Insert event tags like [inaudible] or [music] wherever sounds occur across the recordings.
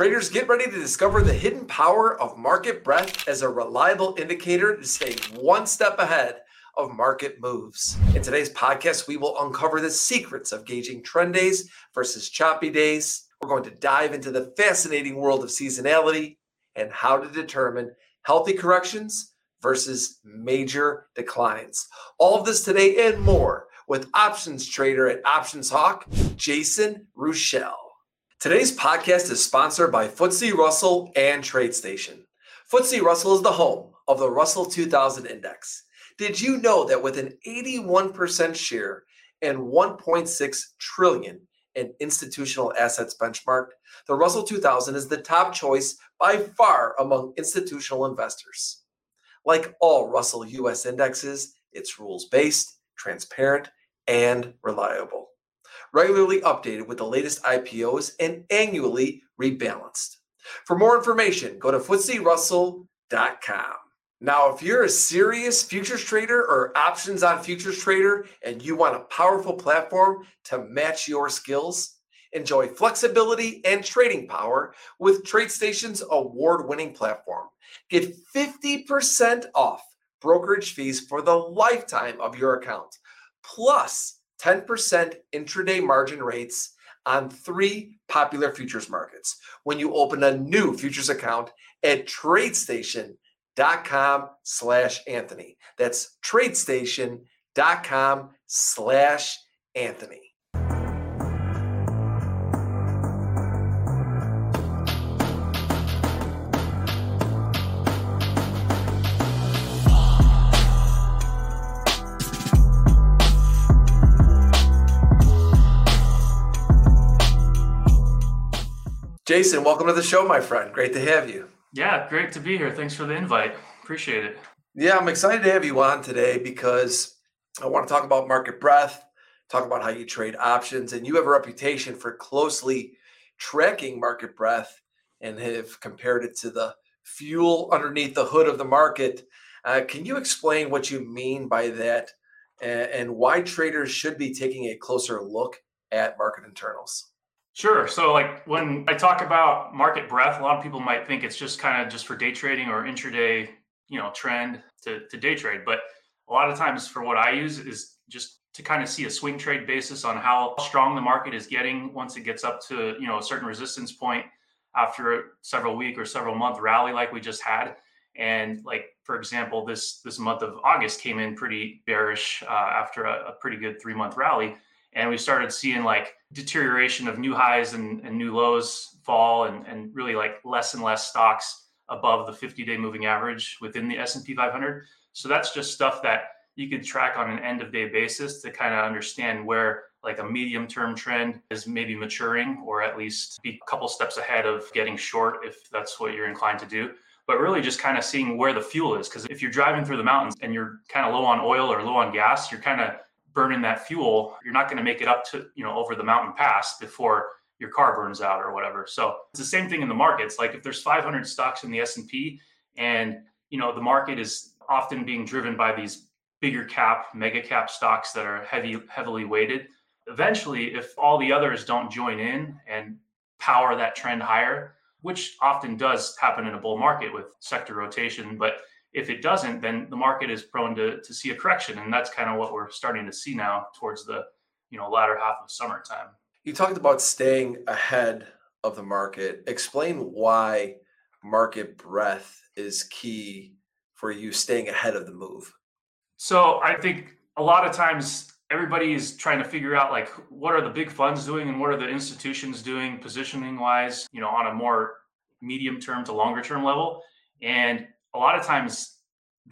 Traders, get ready to discover the hidden power of market breadth as a reliable indicator to stay one step ahead of market moves. In today's podcast, we will uncover the secrets of gauging trend days versus choppy days. We're going to dive into the fascinating world of seasonality and how to determine healthy corrections versus major declines. All of this today and more with options trader at Options Hawk, Jason Ruchel. Today's podcast is sponsored by FTSE Russell and TradeStation. FTSE Russell is the home of the Russell 2000 Index. Did you know that with an 81% share and 1.6 trillion in institutional assets benchmarked, the Russell 2000 is the top choice by far among institutional investors. Like all Russell US indexes, it's rules based, transparent, and reliable regularly updated with the latest IPOs and annually rebalanced. For more information, go to FTSERussell.com. Now, if you're a serious futures trader or options on futures trader and you want a powerful platform to match your skills, enjoy flexibility and trading power with TradeStation's award winning platform. Get 50% off brokerage fees for the lifetime of your account, plus 10% intraday margin rates on three popular futures markets when you open a new futures account at tradestation.com slash Anthony. That's tradestation.com slash Anthony. Jason, welcome to the show, my friend. Great to have you. Yeah, great to be here. Thanks for the invite. Appreciate it. Yeah, I'm excited to have you on today because I want to talk about market breadth, talk about how you trade options, and you have a reputation for closely tracking market breadth and have compared it to the fuel underneath the hood of the market. Uh, can you explain what you mean by that and, and why traders should be taking a closer look at market internals? Sure. So, like when I talk about market breadth, a lot of people might think it's just kind of just for day trading or intraday, you know, trend to, to day trade. But a lot of times, for what I use is just to kind of see a swing trade basis on how strong the market is getting once it gets up to you know a certain resistance point after a several week or several month rally like we just had. And like for example, this this month of August came in pretty bearish uh, after a, a pretty good three month rally and we started seeing like deterioration of new highs and, and new lows fall and, and really like less and less stocks above the 50 day moving average within the s&p 500 so that's just stuff that you could track on an end of day basis to kind of understand where like a medium term trend is maybe maturing or at least be a couple steps ahead of getting short if that's what you're inclined to do. But really just kind of seeing where the fuel is because if you're driving through the mountains and you're kind of low on oil or low on gas you're kind of burning that fuel, you're not going to make it up to, you know, over the mountain pass before your car burns out or whatever. So it's the same thing in the markets. Like if there's 500 stocks in the S&P and, you know, the market is often being driven by these bigger cap, mega cap stocks that are heavy, heavily weighted. Eventually, if all the others don't join in and power that trend higher, which often does happen in a bull market with sector rotation, but if it doesn't, then the market is prone to, to see a correction. And that's kind of what we're starting to see now towards the you know latter half of summertime. You talked about staying ahead of the market. Explain why market breadth is key for you staying ahead of the move. So I think a lot of times everybody is trying to figure out like what are the big funds doing and what are the institutions doing positioning wise, you know, on a more medium term to longer term level. And a lot of times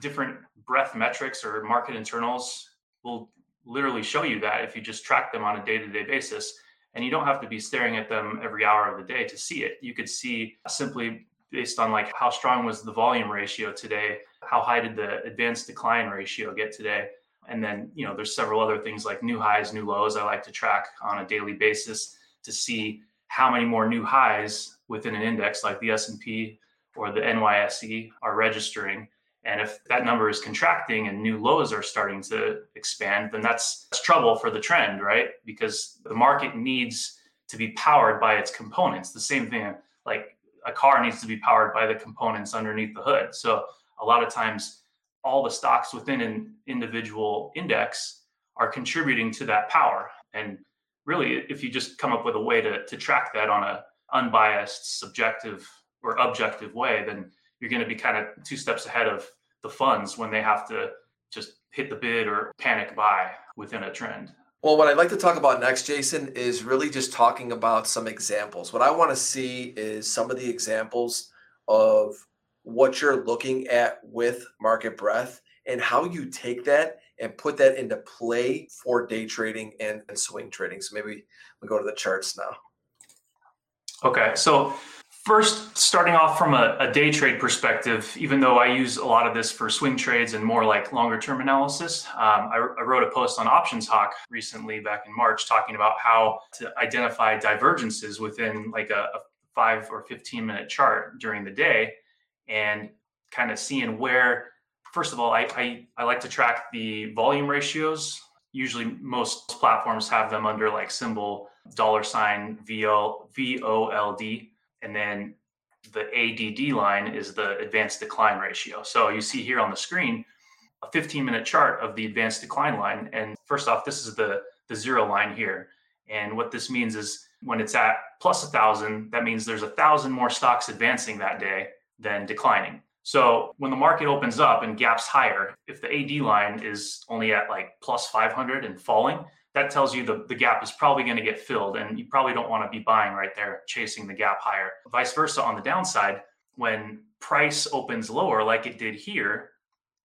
different breadth metrics or market internals will literally show you that if you just track them on a day-to-day basis and you don't have to be staring at them every hour of the day to see it. You could see simply based on like how strong was the volume ratio today how high did the advanced decline ratio get today and then you know there's several other things like new highs new lows i like to track on a daily basis to see how many more new highs within an index like the s&p or the NYSE are registering. And if that number is contracting and new lows are starting to expand, then that's, that's trouble for the trend, right? Because the market needs to be powered by its components. The same thing, like a car needs to be powered by the components underneath the hood. So a lot of times, all the stocks within an individual index are contributing to that power. And really, if you just come up with a way to, to track that on a unbiased, subjective, or objective way, then you're going to be kind of two steps ahead of the funds when they have to just hit the bid or panic buy within a trend. Well, what I'd like to talk about next, Jason, is really just talking about some examples. What I want to see is some of the examples of what you're looking at with market breadth and how you take that and put that into play for day trading and, and swing trading. So maybe we go to the charts now. Okay. So First, starting off from a, a, day trade perspective, even though I use a lot of this for swing trades and more like longer term analysis, um, I, I, wrote a post on Options Hawk recently back in March talking about how to identify divergences within like a, a five or 15 minute chart during the day and kind of seeing where, first of all, I, I, I like to track the volume ratios. Usually, most platforms have them under like symbol dollar sign VL, VOLD and then the ADD line is the advanced decline ratio. So you see here on the screen a 15 minute chart of the advanced decline line. And first off, this is the, the zero line here. And what this means is when it's at plus a thousand, that means there's a thousand more stocks advancing that day than declining. So when the market opens up and gaps higher, if the AD line is only at like plus 500 and falling, that tells you the, the gap is probably going to get filled and you probably don't want to be buying right there chasing the gap higher. Vice versa on the downside when price opens lower like it did here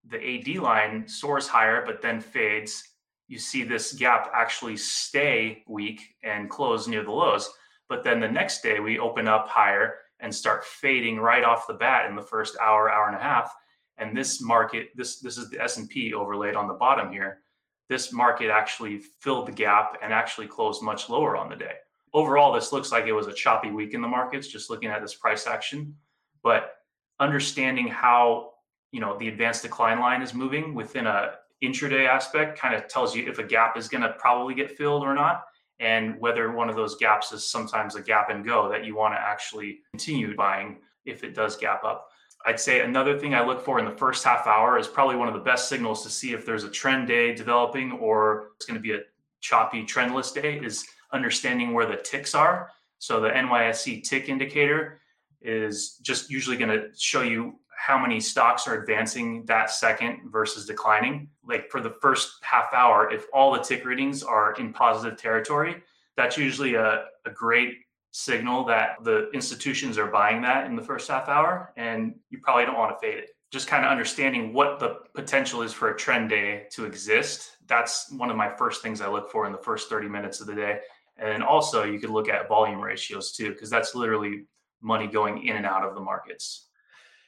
the ad line soars higher but then fades. You see this gap actually stay weak and close near the lows but then the next day we open up higher and start fading right off the bat in the first hour hour and a half and this market this this is the s&p overlaid on the bottom here this market actually filled the gap and actually closed much lower on the day. Overall, this looks like it was a choppy week in the markets, just looking at this price action. But understanding how you know the advanced decline line is moving within a intraday aspect kind of tells you if a gap is going to probably get filled or not and whether one of those gaps is sometimes a gap and go that you want to actually continue buying if it does gap up I'd say another thing I look for in the first half hour is probably one of the best signals to see if there's a trend day developing or it's going to be a choppy trendless day is understanding where the ticks are. So the NYSE tick indicator is just usually going to show you how many stocks are advancing that second versus declining. Like for the first half hour, if all the tick readings are in positive territory, that's usually a, a great signal that the institutions are buying that in the first half hour, and you probably don't want to fade it. Just kind of understanding what the potential is for a trend day to exist. That's one of my first things I look for in the first 30 minutes of the day. And also, you could look at volume ratios too, because that's literally money going in and out of the markets.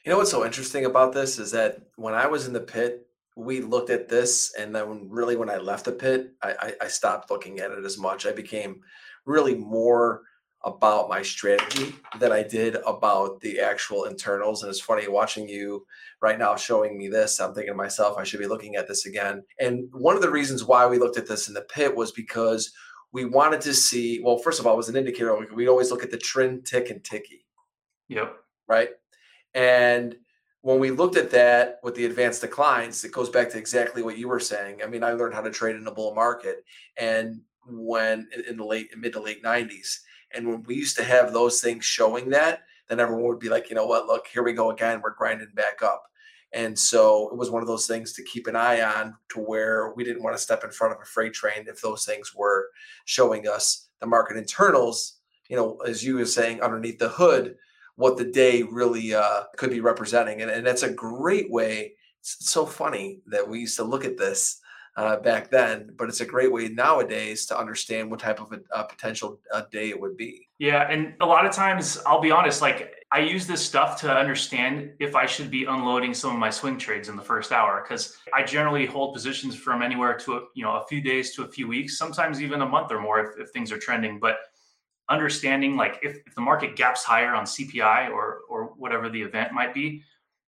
You know what's so interesting about this is that when I was in the pit, we looked at this, and then really when I left the pit, I, I, I stopped looking at it as much. I became really more about my strategy than I did about the actual internals. And it's funny watching you right now showing me this. I'm thinking to myself, I should be looking at this again. And one of the reasons why we looked at this in the pit was because we wanted to see, well, first of all, it was an indicator. We always look at the trend, tick, and ticky. Yep. Right. And when we looked at that with the advanced declines, it goes back to exactly what you were saying. I mean, I learned how to trade in a bull market. And when in the late mid to late 90s and when we used to have those things showing that, then everyone would be like, you know what, look, here we go again. We're grinding back up. And so it was one of those things to keep an eye on to where we didn't want to step in front of a freight train if those things were showing us the market internals, you know, as you were saying, underneath the hood, what the day really uh, could be representing. And, and that's a great way. It's so funny that we used to look at this uh, back then, but it's a great way nowadays to understand what type of a, a potential uh, day it would be. Yeah, and a lot of times, I'll be honest, like I use this stuff to understand if I should be unloading some of my swing trades in the first hour because I generally hold positions from anywhere to you know a few days to a few weeks, sometimes even a month or more if, if things are trending. But understanding like if, if the market gaps higher on CPI or or whatever the event might be,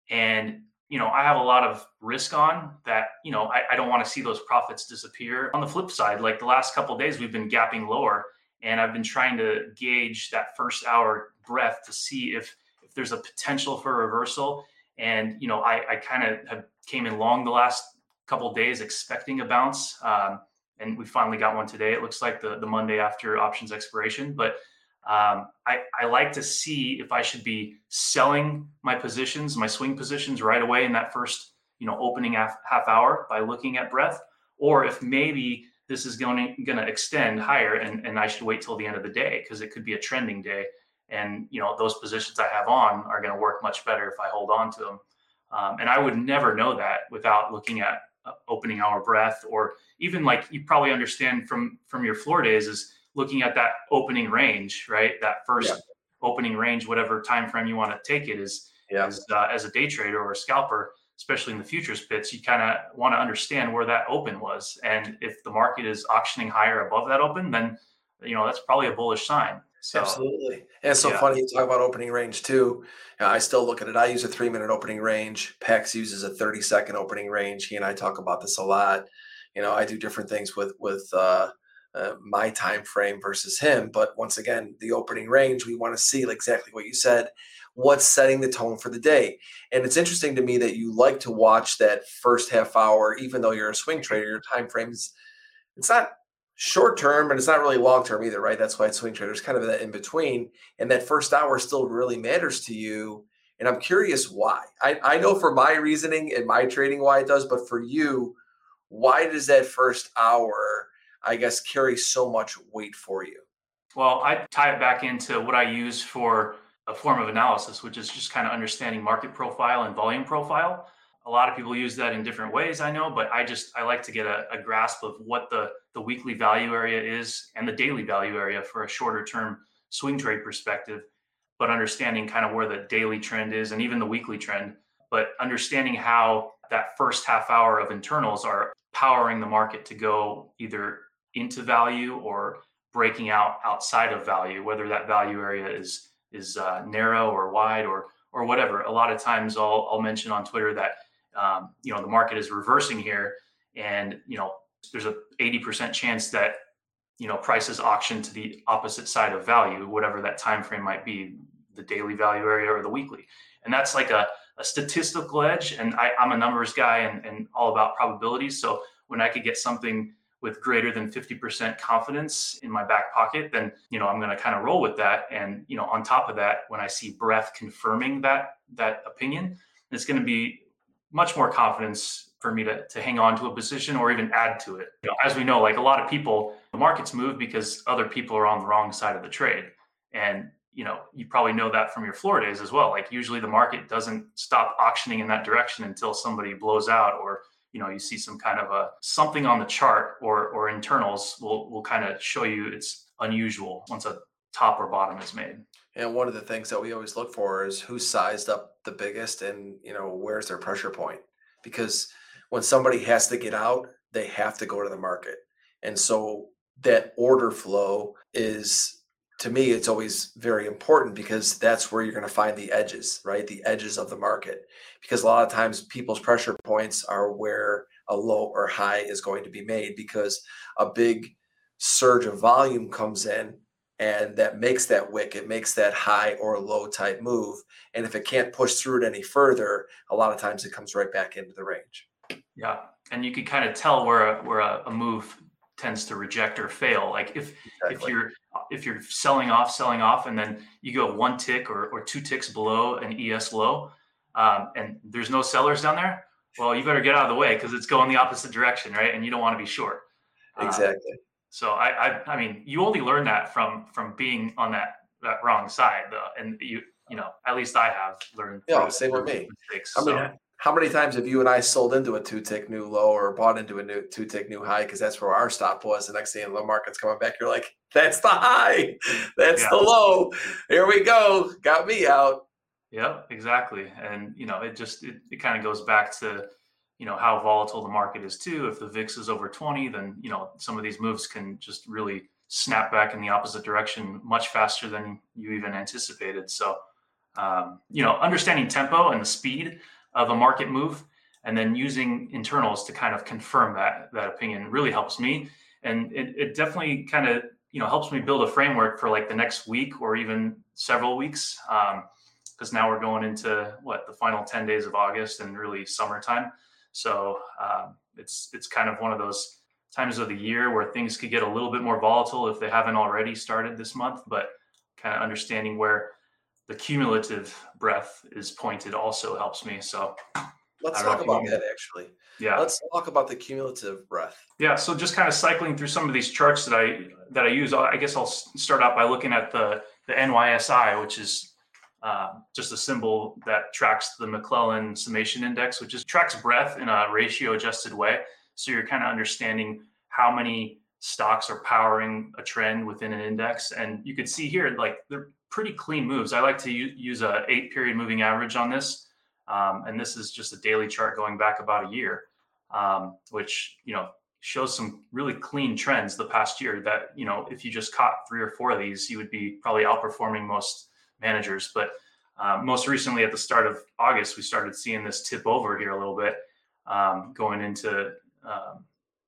and you know, I have a lot of risk on that, you know, I, I don't want to see those profits disappear. On the flip side, like the last couple days, we've been gapping lower and I've been trying to gauge that first hour breadth to see if if there's a potential for reversal. And you know, I, I kind of have came in long the last couple days expecting a bounce, um, and we finally got one today. It looks like the the Monday after options expiration, but um, I, I like to see if I should be selling my positions, my swing positions right away in that first, you know, opening half, half hour by looking at breadth, or if maybe this is going to, going to extend higher and, and I should wait till the end of the day because it could be a trending day. And, you know, those positions I have on are going to work much better if I hold on to them. Um, and I would never know that without looking at uh, opening hour breadth or even like you probably understand from from your floor days is looking at that opening range, right? That first yeah. opening range, whatever time frame you want to take it is, yeah. is uh, as a day trader or a scalper, especially in the futures pits, you kind of want to understand where that open was, and if the market is auctioning higher above that open, then you know that's probably a bullish sign. So, Absolutely. And it's so yeah. funny you talk about opening range too. I still look at it. I use a three minute opening range. PEX uses a 30 second opening range. He and I talk about this a lot. You know, I do different things with with uh, uh, my time frame versus him. But once again, the opening range, we want to see exactly what you said. What's setting the tone for the day? And it's interesting to me that you like to watch that first half hour, even though you're a swing trader. Your time frames, it's not short term, and it's not really long term either, right? That's why swing traders, kind of that in between. And that first hour still really matters to you. And I'm curious why. I, I know for my reasoning and my trading why it does, but for you, why does that first hour? I guess, carry so much weight for you? Well, I tie it back into what I use for a form of analysis, which is just kind of understanding market profile and volume profile. A lot of people use that in different ways, I know, but I just I like to get a, a grasp of what the the weekly value area is and the daily value area for a shorter term swing trade perspective, but understanding kind of where the daily trend is and even the weekly trend, but understanding how that first half hour of internals are powering the market to go either into value or breaking out outside of value, whether that value area is is uh, narrow or wide or or whatever. A lot of times, I'll I'll mention on Twitter that um, you know the market is reversing here, and you know there's a 80% chance that you know prices auction to the opposite side of value, whatever that time frame might be, the daily value area or the weekly, and that's like a, a statistical edge. And I, I'm a numbers guy and, and all about probabilities, so when I could get something with greater than 50% confidence in my back pocket, then, you know, I'm going to kind of roll with that. And, you know, on top of that, when I see breadth confirming that, that opinion, it's going to be much more confidence for me to, to hang on to a position or even add to it. You know, as we know, like a lot of people, the markets move because other people are on the wrong side of the trade. And, you know, you probably know that from your floor days as well. Like usually the market doesn't stop auctioning in that direction until somebody blows out or you know you see some kind of a something on the chart or or internals will will kind of show you it's unusual once a top or bottom is made. And one of the things that we always look for is who sized up the biggest and you know where's their pressure point? Because when somebody has to get out they have to go to the market. And so that order flow is to me it's always very important because that's where you're going to find the edges right? The edges of the market. Because a lot of times people's pressure points are where a low or high is going to be made because a big surge of volume comes in and that makes that wick. It makes that high or low type move. And if it can't push through it any further a lot of times it comes right back into the range. Yeah. And you can kind of tell where a, where a, a move tends to reject or fail. Like if exactly. if you're if you're selling off, selling off, and then you go one tick or, or two ticks below an ES low, um, and there's no sellers down there, well, you better get out of the way because it's going the opposite direction, right? And you don't want to be short. Um, exactly. Um, so I, I I mean, you only learn that from from being on that that wrong side, though, and you you know at least I have learned. Yeah, same with me. Mistakes, I mean, so how many times have you and I sold into a two tick new low or bought into a new two tick new high because that's where our stop was? The next thing the market's coming back, you're like, that's the high, that's yeah. the low. Here we go, got me out. Yeah, exactly. And you know, it just it, it kind of goes back to you know how volatile the market is too. If the VIX is over 20, then you know some of these moves can just really snap back in the opposite direction much faster than you even anticipated. So um, you know, understanding tempo and the speed of a market move and then using internals to kind of confirm that that opinion really helps me and it, it definitely kind of you know helps me build a framework for like the next week or even several weeks um, because now we're going into what the final 10 days of August and really summertime. So um, it's it's kind of one of those times of the year where things could get a little bit more volatile if they haven't already started this month. But kind of understanding where the cumulative breadth is pointed also helps me. So let's talk about that actually. Yeah. Let's talk about the cumulative breadth. Yeah. So just kind of cycling through some of these charts that I that I use. I guess I'll start out by looking at the the NYSI, which is uh, just a symbol that tracks the McClellan summation index, which is tracks breadth in a ratio adjusted way. So you're kind of understanding how many stocks are powering a trend within an index. And you can see here, like they're pretty clean moves. I like to u- use a eight period moving average on this. Um, and this is just a daily chart going back about a year, um, which, you know, shows some really clean trends the past year that, you know, if you just caught three or four of these, you would be probably outperforming most managers. But uh, most recently at the start of August, we started seeing this tip over here a little bit um, going into um,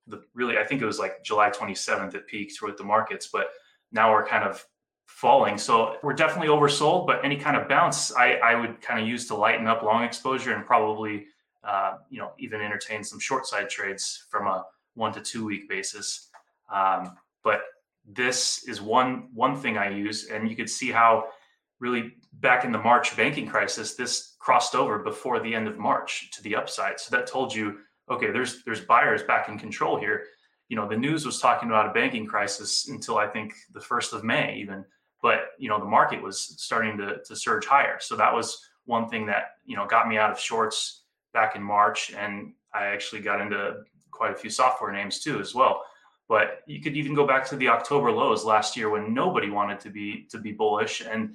the really, I think it was like July 27th it peaked with the markets, but now we're kind of falling. So we're definitely oversold, but any kind of bounce I, I would kind of use to lighten up long exposure and probably, uh, you know, even entertain some short side trades from a one to two week basis. Um, but this is one one thing I use, and you could see how really back in the March banking crisis, this crossed over before the end of March to the upside. So that told you, okay, there's there's buyers back in control here. You know, the news was talking about a banking crisis until I think the first of May, even. But you know, the market was starting to to surge higher. So that was one thing that you know got me out of shorts back in March, and I actually got into quite a few software names too as well. But you could even go back to the October lows last year when nobody wanted to be to be bullish and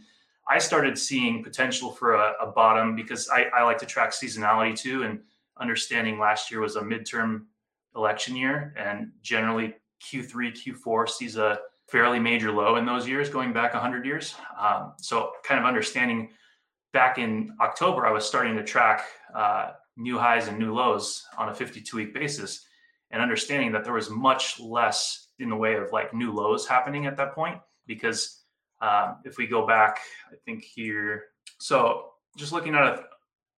I started seeing potential for a, a bottom because I, I, like to track seasonality too, and understanding last year was a midterm election year, and generally Q3, Q4 sees a fairly major low in those years, going back 100 years. Um, so, kind of understanding back in October, I was starting to track uh, new highs and new lows on a 52 week basis, and understanding that there was much less in the way of like new lows happening at that point because um, if we go back, I think here, so just looking at a,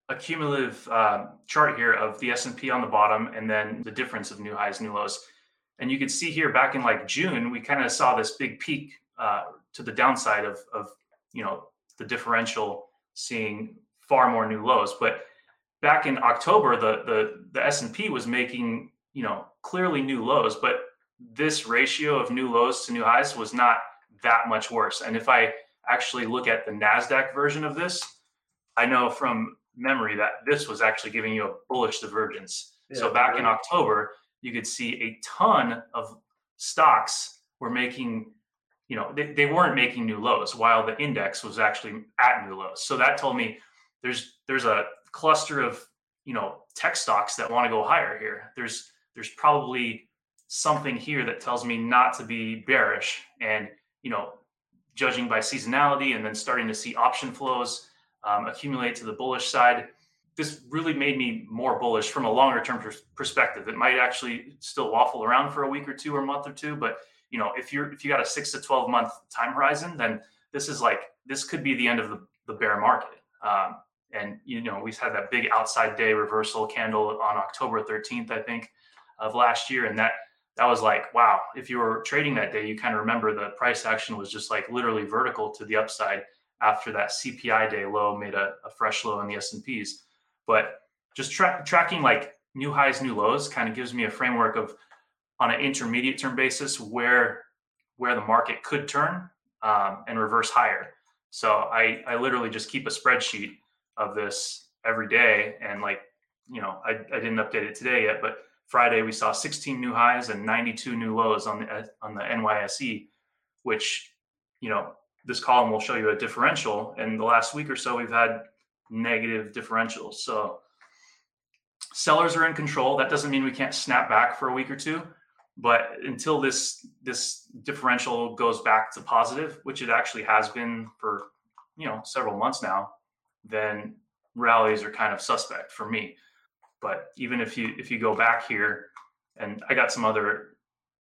a cumulative uh, chart here of the S&P on the bottom and then the difference of new highs, new lows. And you can see here back in like June, we kind of saw this big peak uh, to the downside of, of, you know, the differential seeing far more new lows. But back in October, the, the, the S&P was making, you know, clearly new lows, but this ratio of new lows to new highs was not that much worse. And if I actually look at the NASDAQ version of this, I know from memory that this was actually giving you a bullish divergence. Yeah, so back right. in October, you could see a ton of stocks were making, you know, they, they weren't making new lows while the index was actually at new lows. So that told me there's there's a cluster of, you know, tech stocks that want to go higher here. There's there's probably something here that tells me not to be bearish and you know, judging by seasonality and then starting to see option flows um, accumulate to the bullish side. This really made me more bullish from a longer term pers- perspective. It might actually still waffle around for a week or two or a month or two, but you know, if you're if you got a six to twelve month time horizon, then this is like this could be the end of the, the bear market. Um, and you know, we've had that big outside day reversal candle on October 13th, I think, of last year, and that that was like, wow, if you were trading that day, you kind of remember the price action was just like literally vertical to the upside after that CPI day low made a, a fresh low in the S&Ps. But just tra- tracking like new highs, new lows kind of gives me a framework of on an intermediate term basis where where the market could turn um, and reverse higher. So I, I literally just keep a spreadsheet of this every day. And like, you know, I, I didn't update it today yet, but Friday, we saw 16 new highs and 92 new lows on the on the NYSE, which you know this column will show you a differential. And the last week or so, we've had negative differentials. So sellers are in control. That doesn't mean we can't snap back for a week or two, but until this this differential goes back to positive, which it actually has been for you know several months now, then rallies are kind of suspect for me. But even if you if you go back here, and I got some other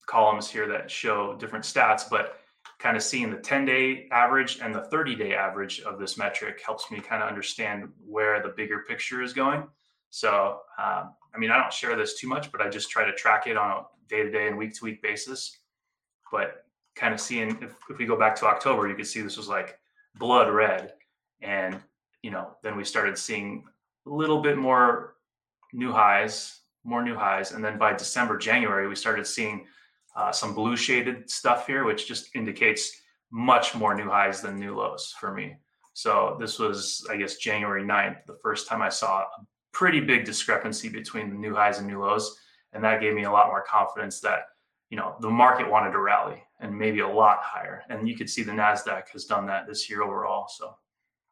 columns here that show different stats, but kind of seeing the 10 day average and the 30 day average of this metric helps me kind of understand where the bigger picture is going. So, um, I mean, I don't share this too much, but I just try to track it on a day to day and week to week basis. But kind of seeing if, if we go back to October, you could see this was like blood red. And, you know, then we started seeing a little bit more new highs, more new highs. And then by December, January, we started seeing uh, some blue shaded stuff here, which just indicates much more new highs than new lows for me. So this was, I guess, January 9th, the first time I saw a pretty big discrepancy between the new highs and new lows. And that gave me a lot more confidence that, you know, the market wanted to rally and maybe a lot higher. And you could see the NASDAQ has done that this year overall. So,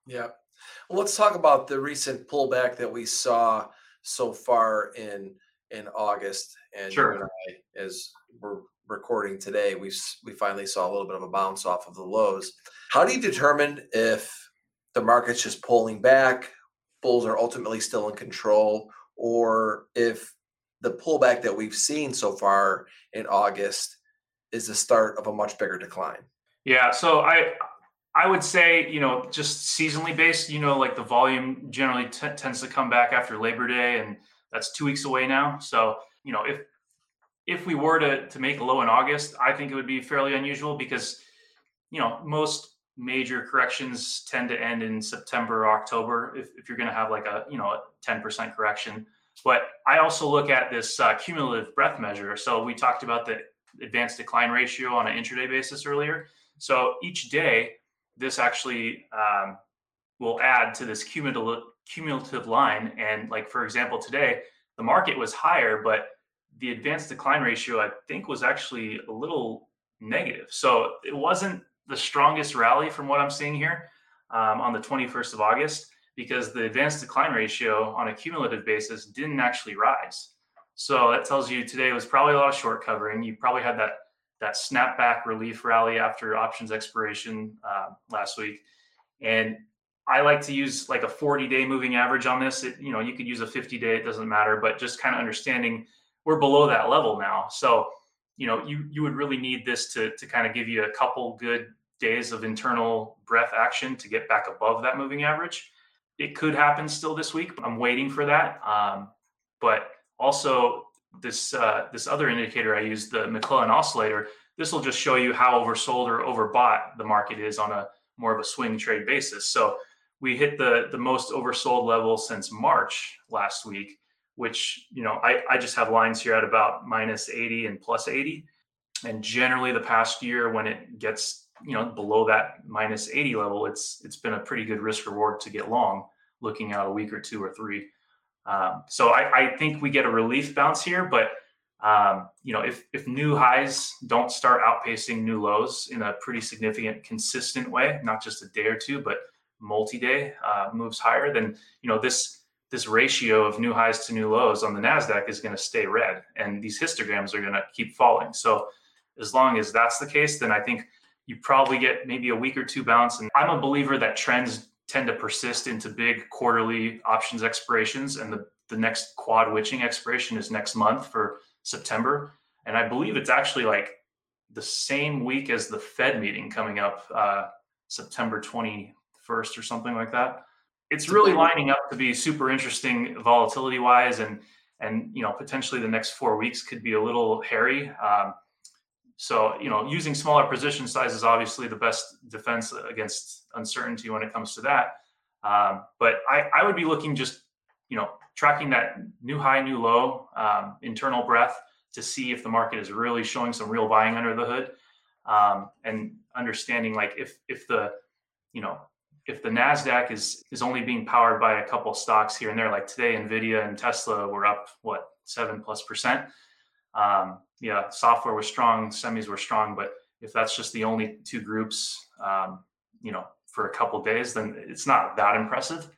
yeah. Well, let's talk about the recent pullback that we saw so far in in August. And sure. and I, as we're recording today, we we finally saw a little bit of a bounce off of the lows. How do you determine if the market's just pulling back, bulls are ultimately still in control, or if the pullback that we've seen so far in August is the start of a much bigger decline? Yeah, so I I would say, you know, just seasonally based, you know, like the volume generally t- tends to come back after Labor Day, and that's two weeks away now. So, you know, if if we were to to make a low in August, I think it would be fairly unusual because, you know, most major corrections tend to end in September or October. If if you're going to have like a you know a ten percent correction, but I also look at this uh, cumulative breadth measure. So we talked about the advanced decline ratio on an intraday basis earlier. So each day this actually um, will add to this cumulative cumulative line. And like for example, today the market was higher, but the advanced decline ratio I think was actually a little negative. So it wasn't the strongest rally from what I'm seeing here um, on the 21st of August because the advanced decline ratio on a cumulative basis didn't actually rise. So that tells you today was probably a lot of short covering. You probably had that that snapback relief rally after options expiration uh, last week. And I like to use like a 40 day moving average on this. It, you know, you could use a 50 day, it doesn't matter, but just kind of understanding we're below that level now. So, you know, you you would really need this to to kind of give you a couple good days of internal breadth action to get back above that moving average. It could happen still this week. But I'm waiting for that. Um, but also this uh, this other indicator I use, the McClellan oscillator, this will just show you how oversold or overbought the market is on a more of a swing trade basis. So we hit the the most oversold level since March last week, which you know I, I just have lines here at about minus 80 and plus 80. And generally the past year when it gets you know below that minus 80 level, it's it's been a pretty good risk reward to get long looking out a week or two or three. Um, so I, I, think we get a relief bounce here, but um, you know, if if new highs don't start outpacing new lows in a pretty significant, consistent way, not just a day or two, but multi-day uh, moves higher, then you know this this ratio of new highs to new lows on the Nasdaq is going to stay red, and these histograms are going to keep falling. So as long as that's the case, then I think you probably get maybe a week or two bounce. And I'm a believer that trends tend to persist into big quarterly options expirations. And the, the next quad witching expiration is next month for September. And I believe it's actually like the same week as the Fed meeting coming up, uh, September 21st or something like that. It's really lining up to be super interesting volatility wise. And, and, you know, potentially the next four weeks could be a little hairy. Um, so, you know, using smaller position size is obviously the best defense against uncertainty when it comes to that. Um, but I, I would be looking just, you know, tracking that new high, new low, um, internal breadth to see if the market is really showing some real buying under the hood, um, and understanding like if if the, you know, if the Nasdaq is is only being powered by a couple stocks here and there, like today, Nvidia and Tesla were up what seven plus percent. Um, yeah, software was strong, semis were strong, but if that's just the only two groups, um, you know, for a couple days, then it's not that impressive.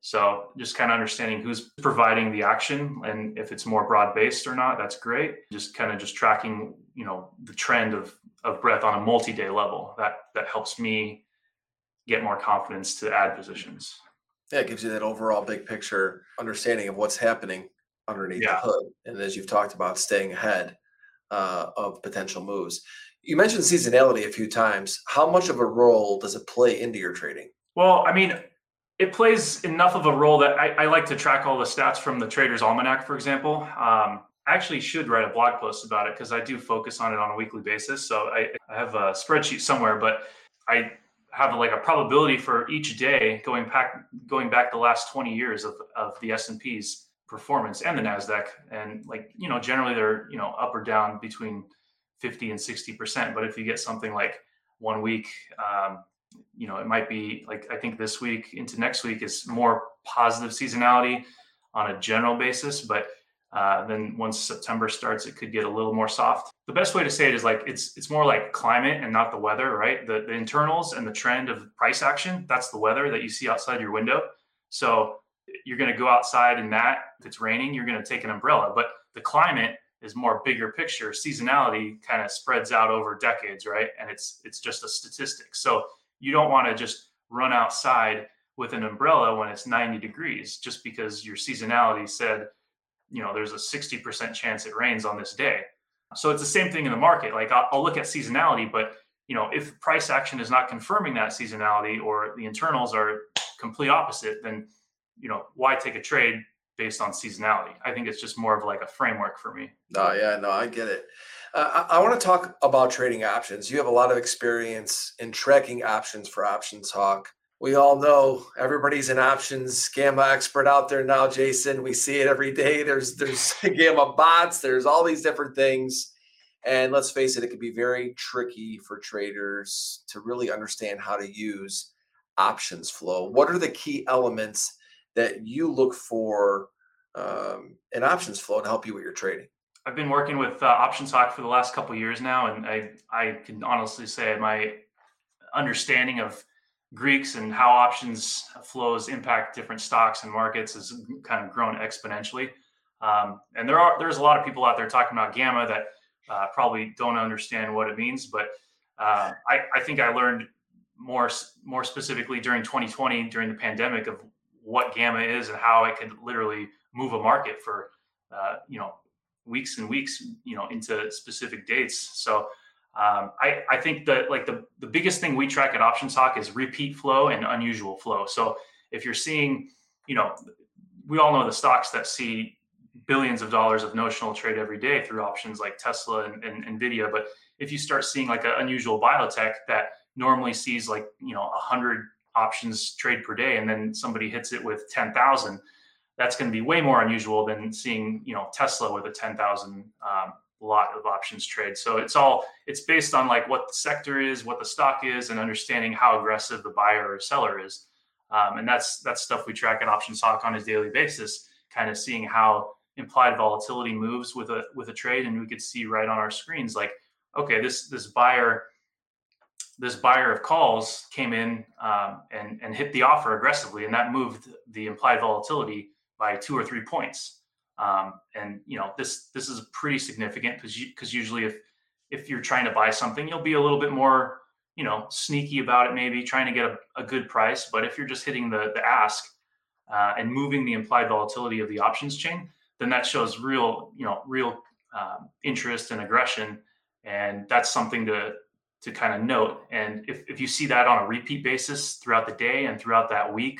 So just kind of understanding who's providing the action and if it's more broad based or not, that's great. Just kind of just tracking, you know, the trend of of breadth on a multi-day level. That that helps me get more confidence to add positions. Yeah, it gives you that overall big picture understanding of what's happening underneath yeah. the hood. And as you've talked about, staying ahead uh, of potential moves. You mentioned seasonality a few times. How much of a role does it play into your trading? Well, I mean, it plays enough of a role that I, I like to track all the stats from the Trader's Almanac, for example. Um, I actually should write a blog post about it because I do focus on it on a weekly basis. So I, I have a spreadsheet somewhere, but I have like a probability for each day going back going back the last 20 years of, of the S&Ps performance and the Nasdaq. And like you know generally they're you know up or down between 50 and 60 percent. But if you get something like one week um, you know it might be like I think this week into next week is more positive seasonality on a general basis. But uh, then once September starts, it could get a little more soft. The best way to say it is like it's it's more like climate and not the weather, right? The, the internals and the trend of price action, that's the weather that you see outside your window. So you're going to go outside in that. If it's raining, you're going to take an umbrella. But the climate is more bigger picture. Seasonality kind of spreads out over decades, right? And it's it's just a statistic. So you don't want to just run outside with an umbrella when it's 90 degrees just because your seasonality said you know there's a 60% chance it rains on this day. So it's the same thing in the market. Like I'll, I'll, look at seasonality but you know if price action is not confirming that seasonality or the internals are complete opposite then you know why take a trade based on seasonality? I think it's just more of like a framework for me. Oh yeah no i get it. Uh, I, I want to talk about trading options. You have a lot of experience in tracking options for Options Hawk we all know everybody's an options gamma expert out there now jason. We see it every day. There's there's [laughs] gamma bots. There's all these different things. And let's face it it can be very tricky for traders to really understand how to use options flow. What are the key elements that you look for um, in options flow to help you with your trading? I've been working with uh, Options Hawk for the last couple years now and i i can honestly say my understanding of Greeks and how options flows impact different stocks and markets has kind of grown exponentially. Um, and there are there's a lot of people out there talking about gamma that uh, probably don't understand what it means, but uh, I, I think I learned more more specifically during 2020 during the pandemic of what gamma is and how it could literally move a market for uh, you know weeks and weeks you know into specific dates. So um, I, I think that like the, the biggest thing we track at Options Hawk is repeat flow and unusual flow. So if you're seeing, you know, we all know the stocks that see billions of dollars of notional trade every day through options like Tesla and, and Nvidia. But if you start seeing like an unusual biotech that normally sees like you know a hundred options trade per day, and then somebody hits it with ten thousand, that's going to be way more unusual than seeing you know Tesla with a ten thousand um, lot of options trade. So it's all it's based on like what the sector is, what the stock is, and understanding how aggressive the buyer or seller is. Um, and that's that's stuff we track at Options Hawk on a daily basis, kind of seeing how implied volatility moves with a with a trade, and we could see right on our screens like, okay, this this buyer this buyer of calls came in um, and and hit the offer aggressively, and that moved the implied volatility by two or three points. Um, and you know this this is pretty significant because because usually if if you're trying to buy something, you'll be a little bit more you know sneaky about it, maybe trying to get a, a good price. But if you're just hitting the the ask uh, and moving the implied volatility of the options chain, then that shows real you know real um, interest and aggression, and that's something to to kind of note. And if, if you see that on a repeat basis throughout the day and throughout that week,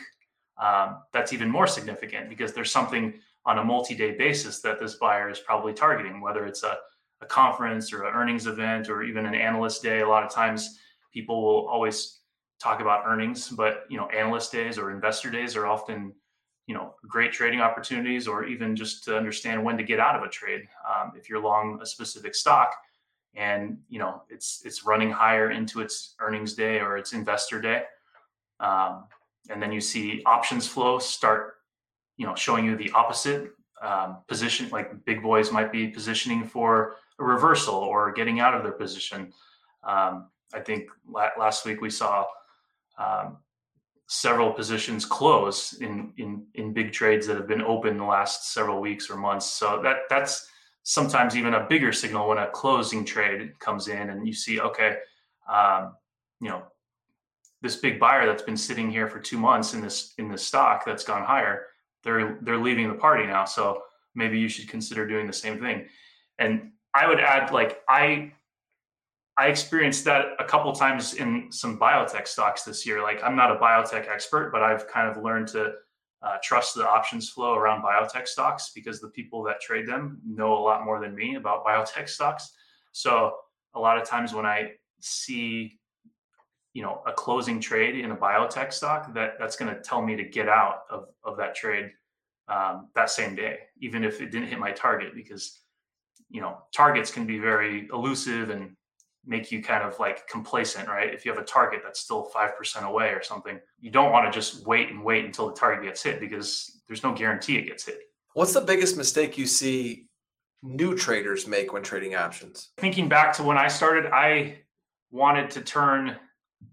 um, that's even more significant because there's something on a multi-day basis that this buyer is probably targeting, whether it's a, a conference or an earnings event or even an analyst day. A lot of times people will always talk about earnings, but you know, analyst days or investor days are often you know great trading opportunities or even just to understand when to get out of a trade um, if you're long a specific stock and you know it's it's running higher into its earnings day or its investor day um, and then you see options flow start you know showing you the opposite um, position like big boys might be positioning for a reversal or getting out of their position. Um, i think la- last week we saw um, several positions close in, in in big trades that have been open the last several weeks or months. So that that's sometimes even a bigger signal when a closing trade comes in and you see okay um, you know this big buyer that's been sitting here for two months in this in this stock that's gone higher they're they're leaving the party now so maybe you should consider doing the same thing and i would add like i I experienced that a couple times in some biotech stocks this year. Like I'm not a biotech expert, but I've kind of learned to uh, trust the options flow around biotech stocks because the people that trade them know a lot more than me about biotech stocks. So a lot of times when I see, you know, a closing trade in a biotech stock, that that's going to tell me to get out of of that trade um, that same day, even if it didn't hit my target, because you know targets can be very elusive and make you kind of like complacent, right? If you have a target that's still 5% away or something, you don't want to just wait and wait until the target gets hit because there's no guarantee it gets hit. What's the biggest mistake you see new traders make when trading options? Thinking back to when I started, I wanted to turn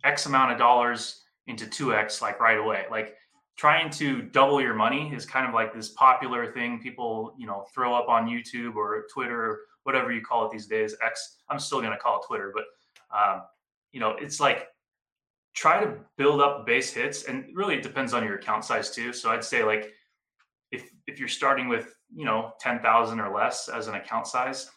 X amount of dollars into 2X like right away. Like trying to double your money is kind of like this popular thing people, you know, throw up on YouTube or Twitter or whatever you call it these days. X, I'm still going to call it Twitter, but um, you know, it's like try to build up base hits, and really it depends on your account size too. So I'd say like if if you're starting with you know ten thousand or less as an account size,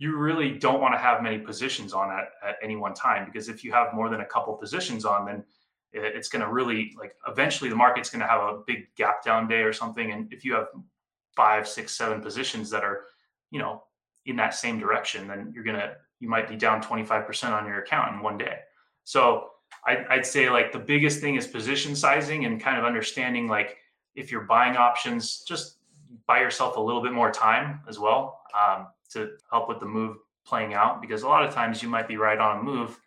you really don't want to have many positions on at at any one time because if you have more than a couple positions on, then it's going to really like eventually the market's going to have a big gap down day or something and if you have five six seven positions that are you know in that same direction, then you're gonna you might be down 25% on your account in one day. So I'd say like the biggest thing is position sizing and kind of understanding like if you're buying options, just buy yourself a little bit more time as well um, to help with the move playing out because a lot of times you might be right on a move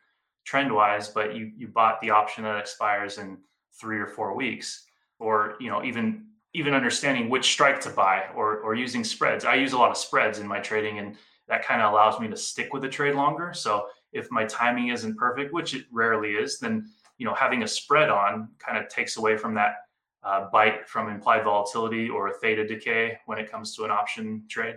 trend wise, but you you bought the option that expires in three or four weeks, or you know even even understanding which strike to buy or or using spreads. I use a lot of spreads in my trading, and that kind of allows me to stick with the trade longer. So if my timing isn't perfect, which it rarely is, then you know having a spread on kind of takes away from that uh, bite from implied volatility or a theta decay when it comes to an option trade.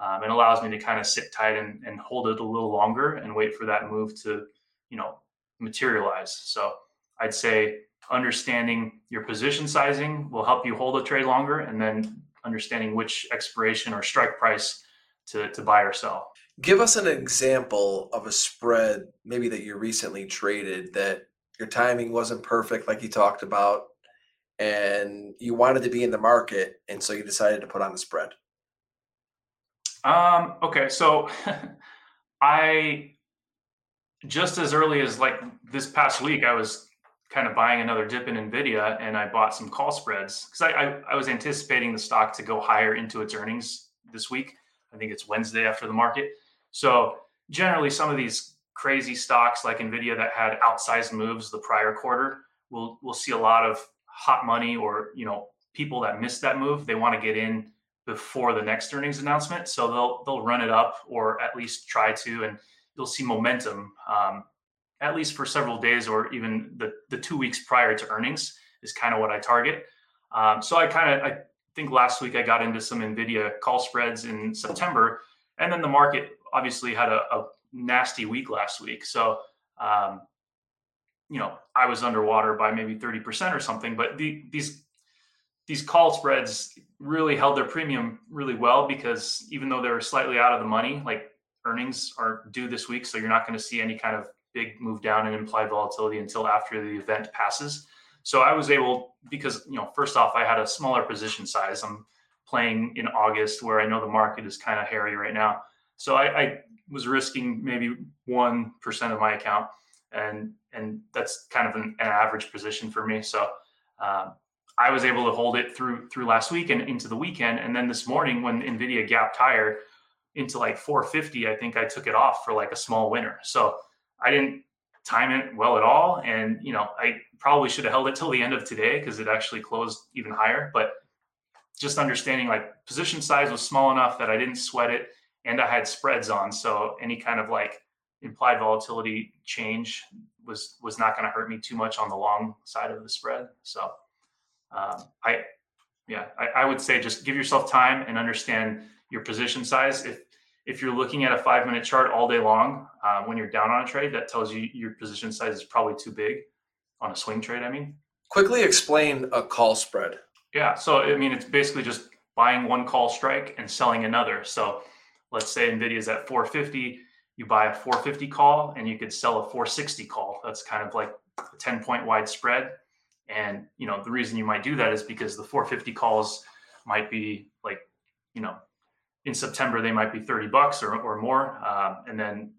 Um, and allows me to kind of sit tight and, and hold it a little longer and wait for that move to, you know, materialize. So I'd say understanding your position sizing will help you hold a trade longer and then understanding which expiration or strike price to, to buy or sell. Give us an example of a spread maybe that you recently traded that your timing wasn't perfect like you talked about and you wanted to be in the market and so you decided to put on the spread. Um okay, so [laughs] I just as early as like this past week I was kind of buying another dip in Nvidia, and I bought some call spreads because I, I, I was anticipating the stock to go higher into its earnings this week. I think it's Wednesday after the market. So generally, some of these crazy stocks like Nvidia that had outsized moves the prior quarter, we'll we'll see a lot of hot money or you know people that missed that move. They want to get in before the next earnings announcement, so they'll they'll run it up or at least try to, and you'll see momentum. Um, at least for several days or even the, the two weeks prior to earnings is kind of what I target. Um, so I kind of, I think last week I got into some NVIDIA call spreads in September, and then the market obviously had a, a nasty week last week. So, um, you know, I was underwater by maybe 30% or something, but the, these, these call spreads really held their premium really well because even though they were slightly out of the money, like earnings are due this week, so you're not going to see any kind of big move down in implied volatility until after the event passes. So I was able because you know first off I had a smaller position size. I'm playing in August where I know the market is kind of hairy right now. So I, I was risking maybe one percent of my account, and and that's kind of an, an average position for me. So um, I was able to hold it through through last week and into the weekend, and then this morning when Nvidia gapped higher into like 450, I think I took it off for like a small winner. So I didn't time it well at all. And, you know, I probably should have held it till the end of today because it actually closed even higher. But just understanding like position size was small enough that I didn't sweat it and I had spreads on. So any kind of like implied volatility change was was not going to hurt me too much on the long side of the spread. So um, I yeah, I, I would say just give yourself time and understand your position size. If if you're looking at a five minute chart all day long uh, when you're down on a trade, that tells you your position size is probably too big on a swing trade. I mean, quickly explain a call spread. Yeah. So, I mean, it's basically just buying one call strike and selling another. So, let's say NVIDIA is at 450, you buy a 450 call and you could sell a 460 call. That's kind of like a 10 point wide spread. And you know the reason you might do that is because the 450 calls might be like you know in September they might be 30 bucks or, or more, um, and then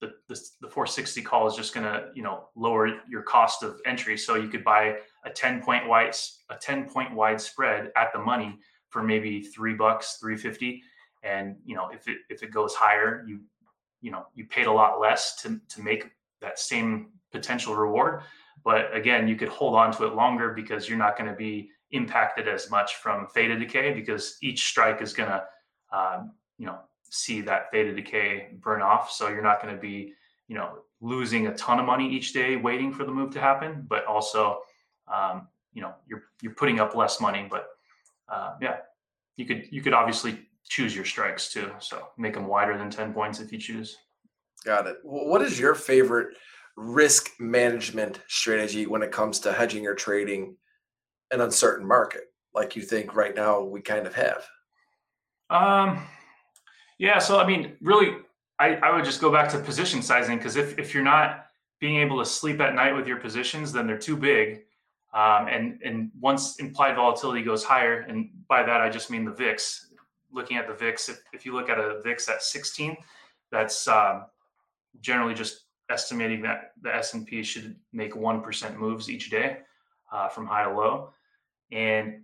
the, the, the 460 call is just going to you know lower your cost of entry. So you could buy a 10 point wide a 10 point wide spread at the money for maybe three bucks, 350. And you know if it if it goes higher, you you know you paid a lot less to to make that same potential reward. But again, you could hold on to it longer because you're not going to be impacted as much from theta decay because each strike is going to um, you know see that theta decay burn off. So you're not going to be, you know, losing a ton of money each day waiting for the move to happen, but also, um, you know, you're you're putting up less money. But uh, yeah, you could you could obviously choose your strikes too. So make them wider than ten points if you choose. Got it. What is your favorite risk management strategy when it comes to hedging or trading an uncertain market, like you think right now we kind of have? Um, yeah. So, I mean, really, I, I would just go back to position sizing because if, if you're not being able to sleep at night with your positions, then they're too big. Um, and, and once implied volatility goes higher, and by that, I just mean the VIX, looking at the VIX, if, if you look at a VIX at 16, that's um, generally just estimating that the S&P should make 1% moves each day uh, from high to low. And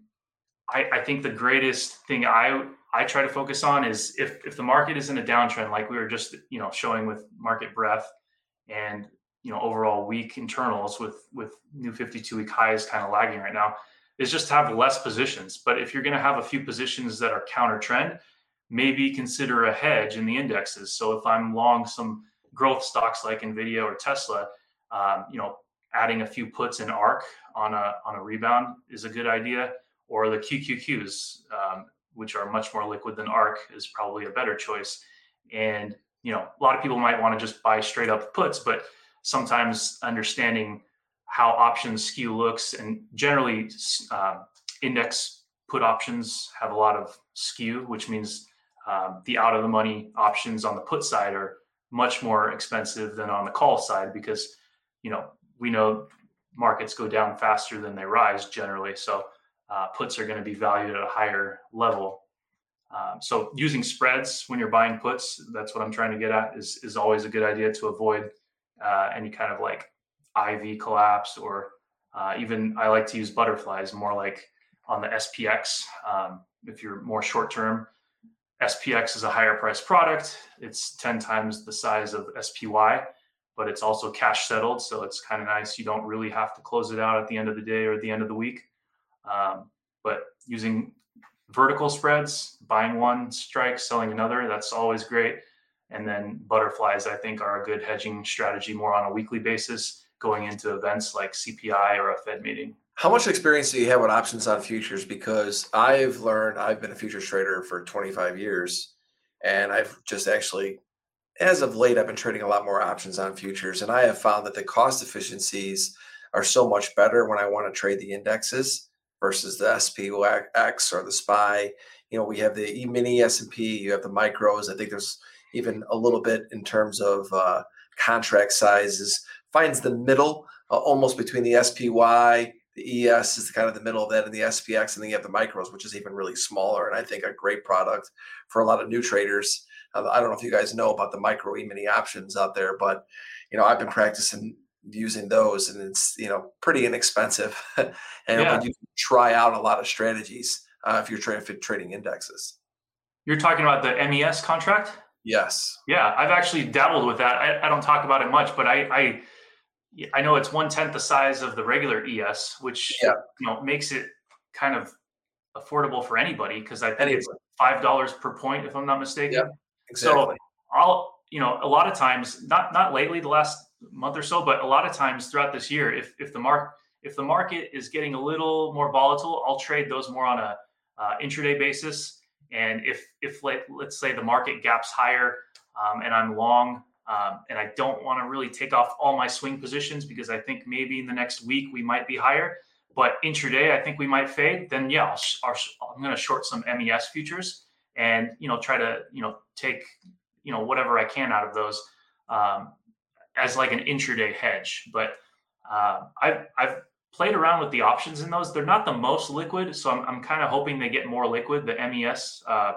I, I think the greatest thing I I try to focus on is if if the market is in a downtrend, like we were just you know showing with market breadth and you know overall weak internals with with new 52 week highs kind of lagging right now, is just have less positions. But if you're going to have a few positions that are counter trend, maybe consider a hedge in the indexes. So if I'm long some growth stocks like Nvidia or Tesla, um, you know, adding a few puts in ARKK on a on a rebound is a good idea, or the QQQs. Um, which are much more liquid than ARKK, is probably a better choice. And you know, a lot of people might want to just buy straight up puts, but sometimes understanding how options skew looks and generally uh, index put options have a lot of skew, which means um, the out of the money options on the put side are much more expensive than on the call side because you know we know markets go down faster than they rise generally. So uh, puts are going to be valued at a higher level. Um, so using spreads when you're buying puts, that's what I'm trying to get at, is is always a good idea to avoid uh, any kind of like IV collapse or uh, even I like to use butterflies more like on the SPX. Um, if you're more short term, SPX is a higher price product. It's 10 times the size of SPY, but it's also cash settled. So it's kind of nice. You don't really have to close it out at the end of the day or at the end of the week. Um, but using vertical spreads, buying one strike, selling another, that's always great. And then butterflies, I think, are a good hedging strategy more on a weekly basis going into events like CPI or a Fed meeting. How much experience do you have with options on futures? Because I've learned, I've been a futures trader for 25 years, and I've just actually, as of late, I've been trading a lot more options on futures. And I have found that the cost efficiencies are so much better when I want to trade the indexes versus the SPX or the SPY. You know, we have the E mini S&P, you have the micros. I think there's even a little bit in terms of uh, contract sizes. Finds the middle, uh, almost between the SPY, the ES is kind of the middle of that, and the SPX, and then you have the micros, which is even really smaller, and I think a great product for a lot of new traders. Uh, I don't know if you guys know about the micro E mini options out there, but you know I've been practicing using those and it's you know pretty inexpensive [laughs] and yeah. you can try out a lot of strategies uh, if you're trading trading indexes you're talking about the MES contract yes yeah i've actually dabbled with that i, I don't talk about it much but i i i know it's one tenth the size of the regular ES which yeah. you know makes it kind of affordable for anybody because i think anybody. it's five dollars per point if i'm not mistaken yeah, exactly. so i'll you know a lot of times not not lately the last month or so, but a lot of times throughout this year, if if the mark if the market is getting a little more volatile, I'll trade those more on a uh, intraday basis. And if if let, let's say the market gaps higher um, and I'm long um, and I don't want to really take off all my swing positions because I think maybe in the next week we might be higher, but intraday I think we might fade. Then yeah, i am going to short some MES futures and you know try to you know take you know whatever I can out of those um, as like an intraday hedge. But uh, I've I've played around with the options in those. They're not the most liquid, so I'm I'm kind of hoping they get more liquid. The MES uh,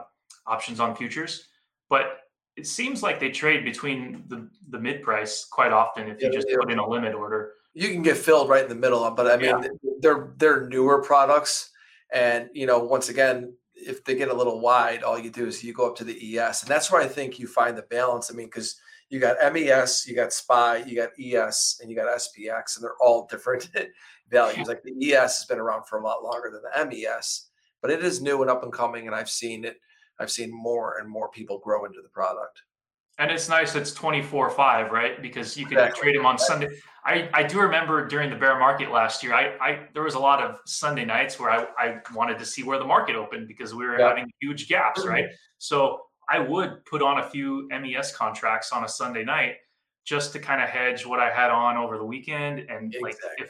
options on futures, but it seems like they trade between the the mid price quite often if you just yeah. put in a limit order. You can get filled right in the middle, but I mean yeah. they're they're newer products, and you know once again if they get a little wide, all you do is you go up to the ES, and that's where I think you find the balance. I mean, because you got MES, you got SPY, you got ES, and you got SPX, and they're all [laughs] different values. Like the ES has been around for a lot longer than the MES, but it is new and up and coming, and I've seen it. I've seen more and more people grow into the product. And it's nice it's 24 5, right? Because you can exactly. trade them on Sunday. I, I do remember during the bear market last year, I, I there was a lot of Sunday nights where I, I wanted to see where the market opened because we were yeah. having huge gaps, mm-hmm. right? So I would put on a few MES contracts on a Sunday night just to kind of hedge what I had on over the weekend. And exactly. like if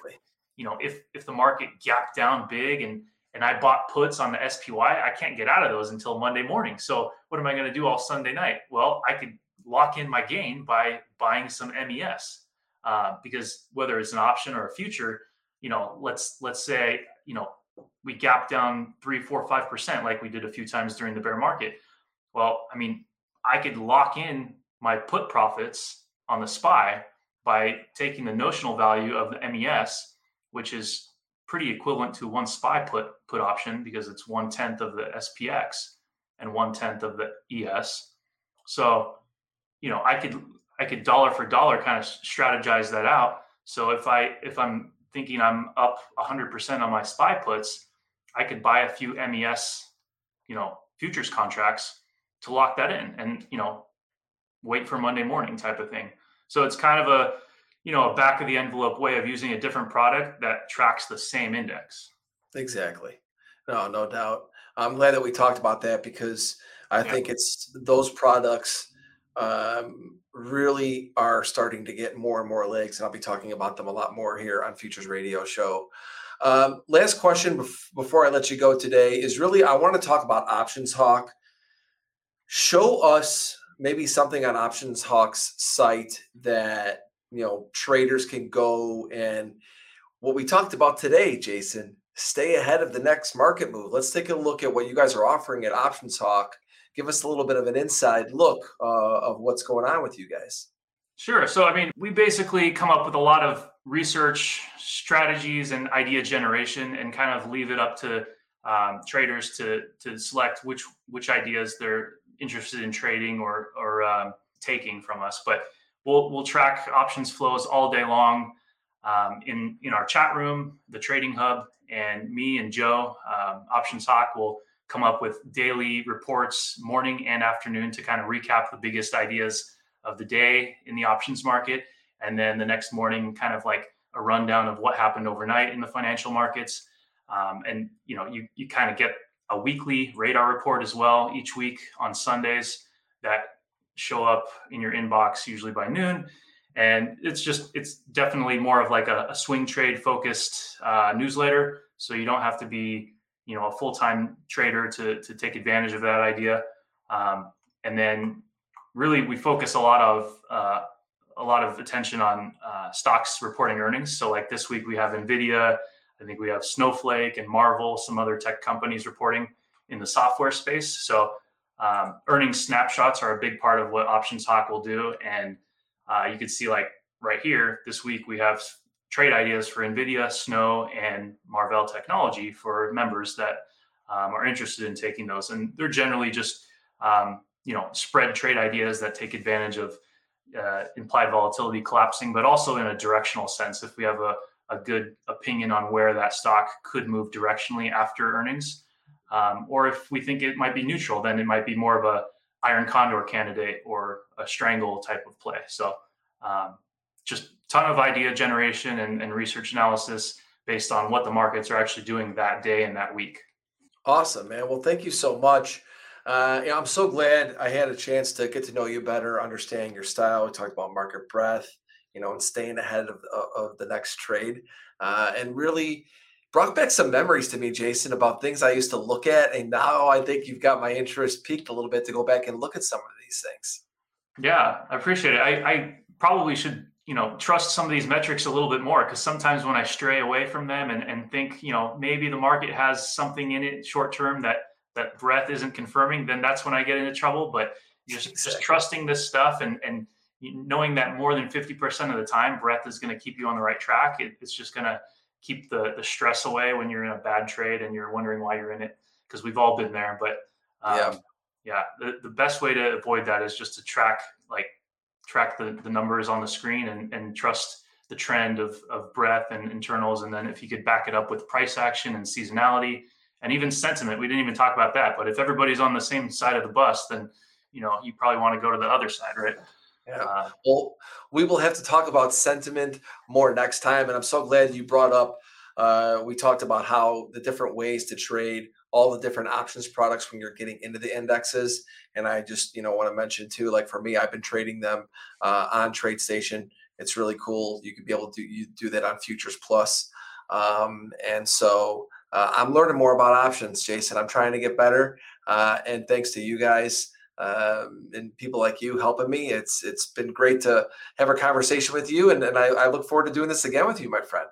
you know, if if the market gapped down big and and I bought puts on the SPY, I can't get out of those until Monday morning. So what am I going to do all Sunday night? Well, I could lock in my gain by buying some MES uh, because whether it's an option or a future, you know, let's let's say you know we gap down three, four, five percent like we did a few times during the bear market. Well, I mean, I could lock in my put profits on the SPY by taking the notional value of the MES, which is pretty equivalent to one SPY put put option because it's one tenth of the SPX and one tenth of the ES. So, you know, I could I could dollar for dollar kind of strategize that out. So if I if I'm thinking I'm up 100% on my SPY puts, I could buy a few MES, you know, futures contracts to lock that in and, you know, wait for Monday morning type of thing. So it's kind of a, you know, a back of the envelope way of using a different product that tracks the same index. Exactly. No, no doubt. I'm glad that we talked about that because I yeah. think it's those products um, really are starting to get more and more legs. And I'll be talking about them a lot more here on Futures Radio Show. Um, last question bef- before I let you go today is really I want to talk about Options Hawk. Show us maybe something on Options Hawk's site that you know traders can go and what we talked about today, Jason. Stay ahead of the next market move. Let's take a look at what you guys are offering at Options Hawk give us a little bit of an inside look uh, of what's going on with you guys. Sure. So, I mean, we basically come up with a lot of research strategies and idea generation, and kind of leave it up to um, traders to to select which which ideas they're interested in trading or or um, taking from us. But we'll we'll track options flows all day long um, in in our chat room, the trading hub, and me and Joe, um, Options Hawk, will come up with daily reports morning and afternoon to kind of recap the biggest ideas of the day in the options market. And then the next morning kind of like a rundown of what happened overnight in the financial markets. Um, and you know you, you kind of get a weekly radar report as well each week on sundays that show up in your inbox usually by noon. And it's just it's definitely more of like a, a swing trade focused uh, newsletter. So you don't have to be you know a full-time trader to to take advantage of that idea. Um, and then really we focus a lot of uh, a lot of attention on uh, stocks reporting earnings. So like this week we have nvidia i think we have snowflake and Marvell some other tech companies reporting in the software space. So um, earnings snapshots are a big part of what options hawk will do and uh, you can see like right here this week we have trade ideas for NVIDIA, Snow, and Marvell Technology for members that um, are interested in taking those. And they're generally just, um, you know, spread trade ideas that take advantage of uh, implied volatility collapsing, but also in a directional sense. If we have a, a good opinion on where that stock could move directionally after earnings, um, or if we think it might be neutral, then it might be more of a iron condor candidate or a strangle type of play. So um, just ton of idea generation and, and research analysis based on what the markets are actually doing that day and that week. Awesome, man. Well, thank you so much. Uh, you know, I'm so glad I had a chance to get to know you better, understand your style. We talked about market breadth, you know, and staying ahead of, of the next trade, uh, and really brought back some memories to me, Jason, about things I used to look at, and now I think you've got my interest peaked a little bit to go back and look at some of these things. Yeah, I appreciate it. I, I probably should you know trust some of these metrics a little bit more because sometimes when i stray away from them and, and think you know maybe the market has something in it short term that that breadth isn't confirming then that's when i get into trouble but just, exactly. just trusting this stuff and and knowing that more than 50% of the time breadth is going to keep you on the right track it, it's just going to keep the the stress away when you're in a bad trade and you're wondering why you're in it because we've all been there but um, yeah yeah the, the best way to avoid that is just to track like track the, the numbers on the screen and, and trust the trend of, of breadth and internals. And then if you could back it up with price action and seasonality and even sentiment, we didn't even talk about that. But if everybody's on the same side of the bus, then you know you probably want to go to the other side, right? Yeah. Uh, well, we will have to talk about sentiment more next time. And I'm so glad you brought up. Uh, we talked about how the different ways to trade all the different options products when you're getting into the indexes. And I just, you know, want to mention too, like for me, I've been trading them uh, on TradeStation. It's really cool. You could be able to you do that on Futures Plus. Um, and so uh, I'm learning more about options, Jason. I'm trying to get better. Uh, and thanks to you guys um, and people like you helping me, it's it's been great to have a conversation with you. And, and I, I look forward to doing this again with you, my friend.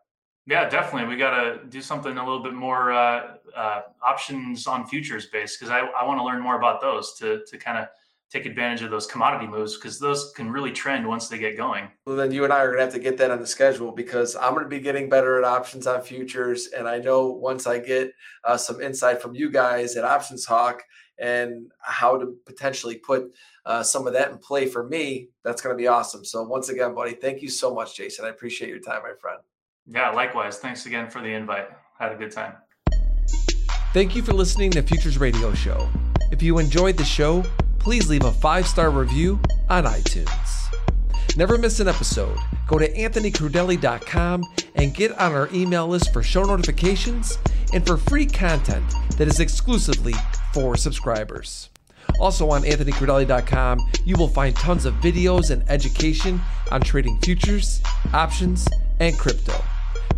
Yeah, definitely. We got to do something a little bit more uh, uh, options on futures based because I, I want to learn more about those to to kind of take advantage of those commodity moves because those can really trend once they get going. Well, then you and I are going to have to get that on the schedule because I'm going to be getting better at options on futures. And I know once I get uh, some insight from you guys at Options Hawk and how to potentially put uh, some of that in play for me, that's going to be awesome. So, once again, buddy, thank you so much, Jason. I appreciate your time, my friend. Yeah, likewise. Thanks again for the invite. Had a good time. Thank you for listening to Futures Radio Show. If you enjoyed the show, please leave a five star review on iTunes. Never miss an episode. Go to anthonycrudele.com and get on our email list for show notifications and for free content that is exclusively for subscribers. Also on anthonycrudele.com, you will find tons of videos and education on trading futures, options, and crypto.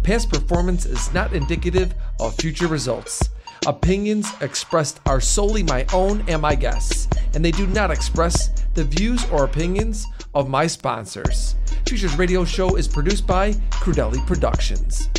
Past performance is not indicative of future results. Opinions expressed are solely my own and my guests, and they do not express the views or opinions of my sponsors. Futures Radio Show is produced by Crudele Productions.